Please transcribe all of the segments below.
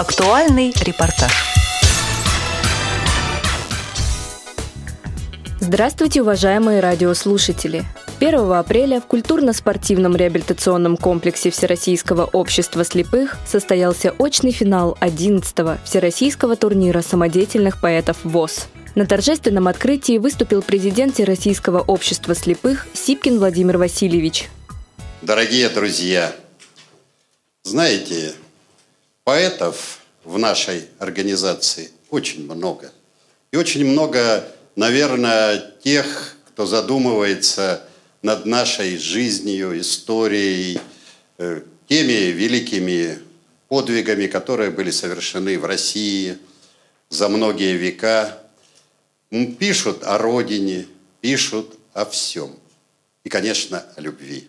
Актуальный репортаж. Здравствуйте, уважаемые радиослушатели! 1 апреля в культурно-спортивном реабилитационном комплексе Всероссийского общества слепых состоялся очный финал 11-го Всероссийского турнира самодеятельных поэтов ВОЗ. На торжественном открытии выступил президент Всероссийского общества слепых Сипкин Владимир Васильевич. Дорогие друзья, знаете, поэтов в нашей организации очень много. И очень много, наверное, тех, кто задумывается над нашей жизнью, историей, э, теми великими подвигами, которые были совершены в России за многие века. Пишут о родине, пишут о всем. И, конечно, о любви.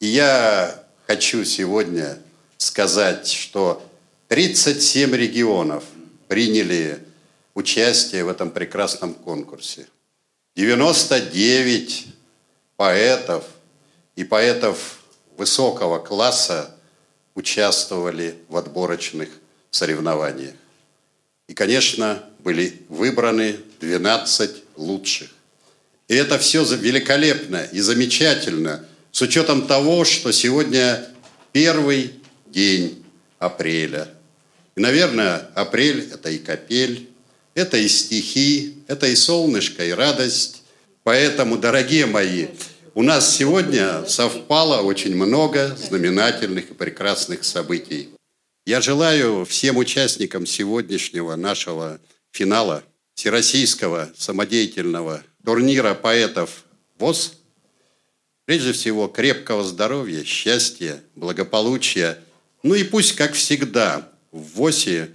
И я хочу сегодня сказать, что 37 регионов приняли участие в этом прекрасном конкурсе. 99 поэтов и поэтов высокого класса участвовали в отборочных соревнованиях. И, конечно, были выбраны 12 лучших. И это все великолепно и замечательно, с учетом того, что сегодня первый день апреля. И, наверное, апрель – это и капель, это и стихи, это и солнышко, и радость. Поэтому, дорогие мои, у нас сегодня совпало очень много знаменательных и прекрасных событий. Я желаю всем участникам сегодняшнего нашего финала Всероссийского самодеятельного турнира поэтов ВОЗ прежде всего крепкого здоровья, счастья, благополучия – ну и пусть, как всегда, в ВОСе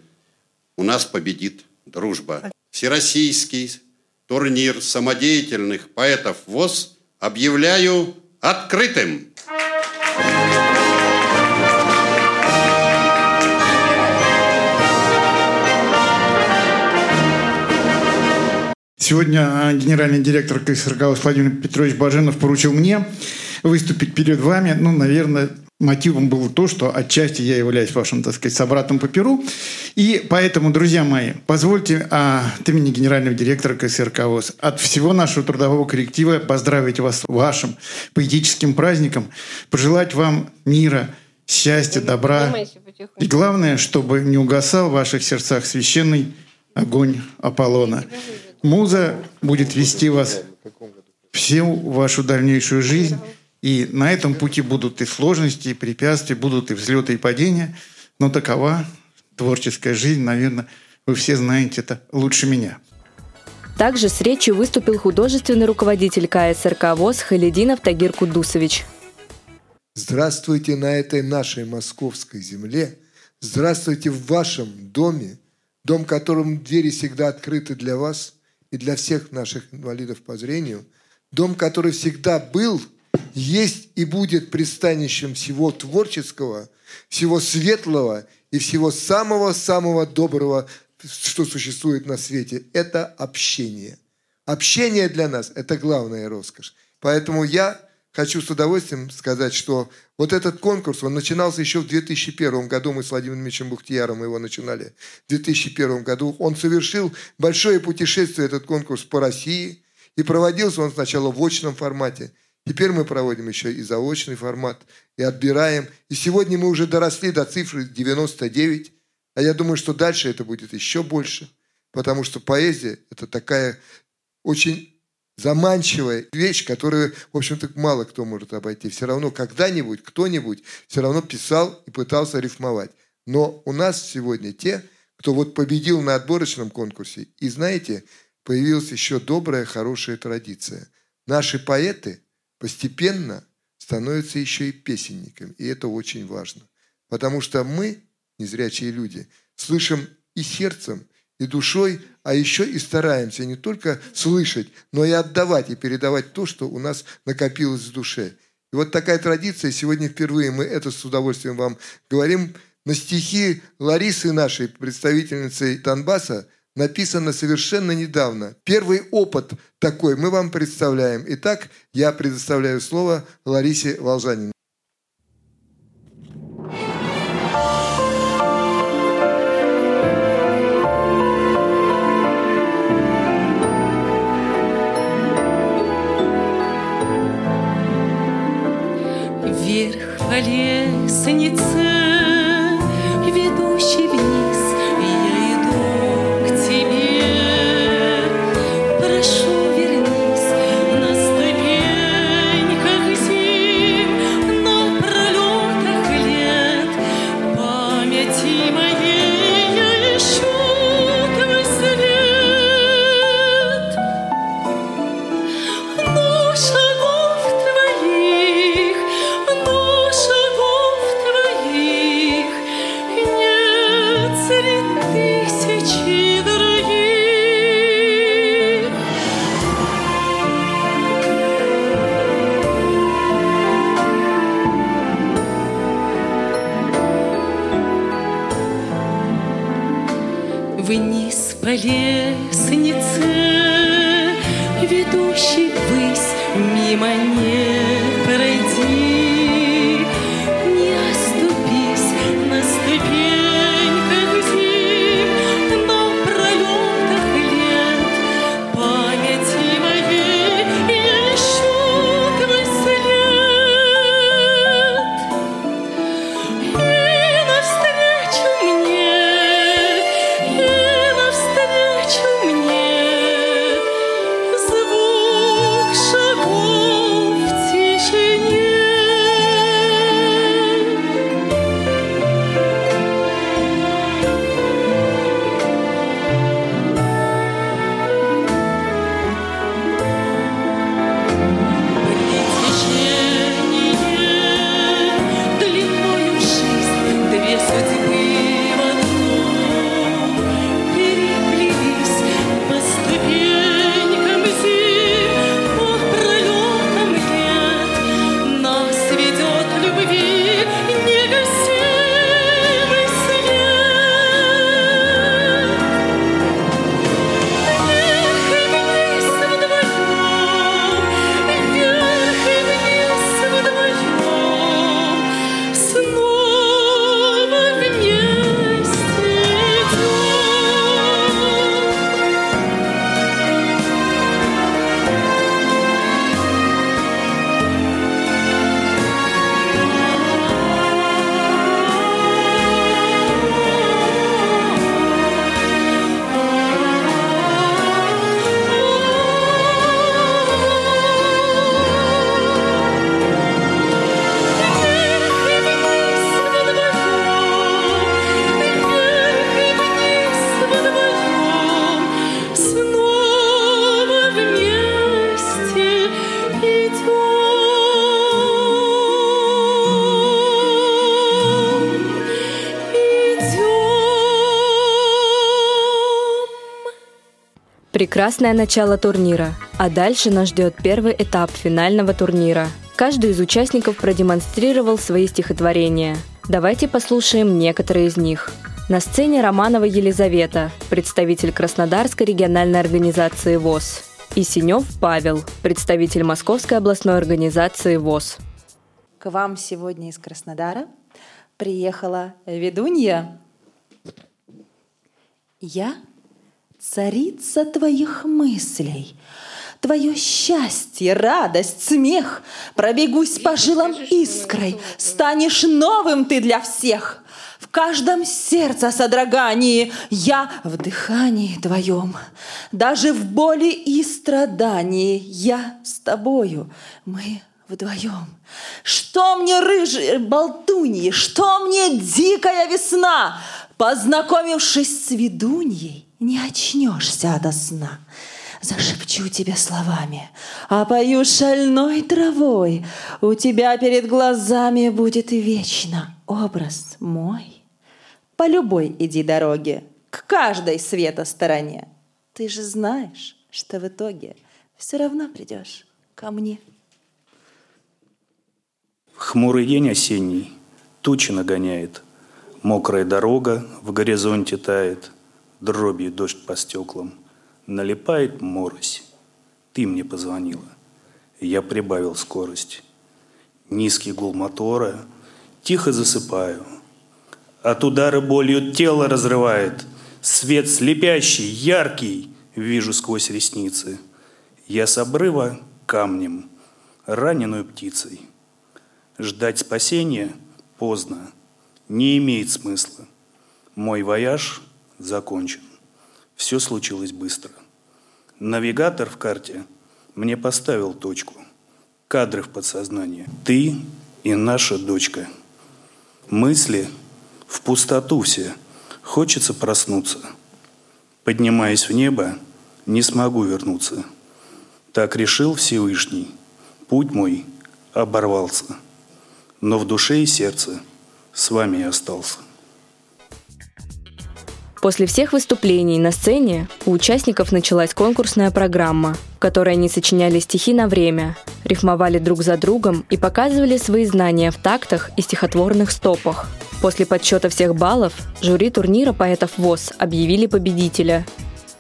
у нас победит дружба. Всероссийский турнир самодеятельных поэтов ВОЗ объявляю открытым. Сегодня генеральный директор КСРК Владимир Петрович Баженов поручил мне выступить перед вами, ну, наверное, мотивом было то, что отчасти я являюсь вашим, так сказать, собратом по Перу. И поэтому, друзья мои, позвольте а, от имени генерального директора КСРК ВОЗ, от всего нашего трудового коллектива поздравить вас с вашим поэтическим праздником, пожелать вам мира, счастья, добра. И главное, чтобы не угасал в ваших сердцах священный огонь Аполлона. Муза будет вести вас всю вашу дальнейшую жизнь – и на этом пути будут и сложности, и препятствия, будут и взлеты, и падения. Но такова творческая жизнь, наверное, вы все знаете это лучше меня. Также с речью выступил художественный руководитель КСРК ВОЗ Халидинов Тагир Кудусович. Здравствуйте на этой нашей московской земле. Здравствуйте в вашем доме, дом, которым двери всегда открыты для вас и для всех наших инвалидов по зрению. Дом, который всегда был – есть и будет пристанищем всего творческого, всего светлого и всего самого-самого доброго, что существует на свете. Это общение. Общение для нас – это главная роскошь. Поэтому я хочу с удовольствием сказать, что вот этот конкурс, он начинался еще в 2001 году, мы с Владимиром Ильичем Бухтияром его начинали в 2001 году. Он совершил большое путешествие, этот конкурс, по России, и проводился он сначала в очном формате – Теперь мы проводим еще и заочный формат, и отбираем. И сегодня мы уже доросли до цифры 99, а я думаю, что дальше это будет еще больше, потому что поэзия – это такая очень заманчивая вещь, которую, в общем-то, мало кто может обойти. Все равно когда-нибудь кто-нибудь все равно писал и пытался рифмовать. Но у нас сегодня те, кто вот победил на отборочном конкурсе. И знаете, появилась еще добрая, хорошая традиция. Наши поэты – постепенно становятся еще и песенниками. И это очень важно. Потому что мы, незрячие люди, слышим и сердцем, и душой, а еще и стараемся не только слышать, но и отдавать, и передавать то, что у нас накопилось в душе. И вот такая традиция, сегодня впервые мы это с удовольствием вам говорим, на стихи Ларисы нашей, представительницы Донбасса, написано совершенно недавно. Первый опыт такой мы вам представляем. Итак, я предоставляю слово Ларисе Волжанин. летящий ввысь мимо них. Прекрасное начало турнира, а дальше нас ждет первый этап финального турнира. Каждый из участников продемонстрировал свои стихотворения. Давайте послушаем некоторые из них. На сцене Романова Елизавета, представитель Краснодарской региональной организации ВОЗ. И Синев Павел, представитель Московской областной организации ВОЗ. К вам сегодня из Краснодара приехала ведунья. Я царица твоих мыслей. Твое счастье, радость, смех, Пробегусь по жилам искрой, Станешь новым ты для всех. В каждом сердце содрогании Я в дыхании твоем. Даже в боли и страдании Я с тобою, мы вдвоем. Что мне рыжие болтуньи, что мне дикая весна, Познакомившись с ведуньей, не очнешься ото сна. Зашепчу тебе словами, а пою шальной травой. У тебя перед глазами будет вечно образ мой. По любой иди дороге, к каждой света стороне. Ты же знаешь, что в итоге все равно придешь ко мне. Хмурый день осенний, тучи нагоняет, Мокрая дорога в горизонте тает — дробью дождь по стеклам. Налипает морось. Ты мне позвонила. Я прибавил скорость. Низкий гул мотора. Тихо засыпаю. От удара болью тело разрывает. Свет слепящий, яркий, вижу сквозь ресницы. Я с обрыва камнем, раненую птицей. Ждать спасения поздно, не имеет смысла. Мой вояж закончен. Все случилось быстро. Навигатор в карте мне поставил точку. Кадры в подсознании. Ты и наша дочка. Мысли в пустоту все. Хочется проснуться. Поднимаясь в небо, не смогу вернуться. Так решил Всевышний. Путь мой оборвался. Но в душе и сердце с вами я остался. После всех выступлений на сцене у участников началась конкурсная программа, в которой они сочиняли стихи на время, рифмовали друг за другом и показывали свои знания в тактах и стихотворных стопах. После подсчета всех баллов жюри турнира поэтов ВОЗ объявили победителя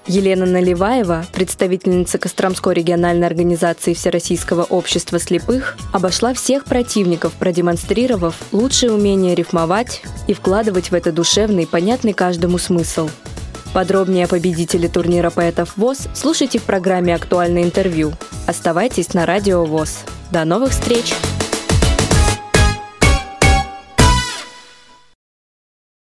Елена Наливаева, представительница Костромской региональной организации Всероссийского общества слепых, обошла всех противников, продемонстрировав лучшее умение рифмовать и вкладывать в это душевный, понятный каждому смысл. Подробнее о победителе турнира поэтов ВОЗ слушайте в программе «Актуальное интервью». Оставайтесь на радио ВОЗ. До новых встреч!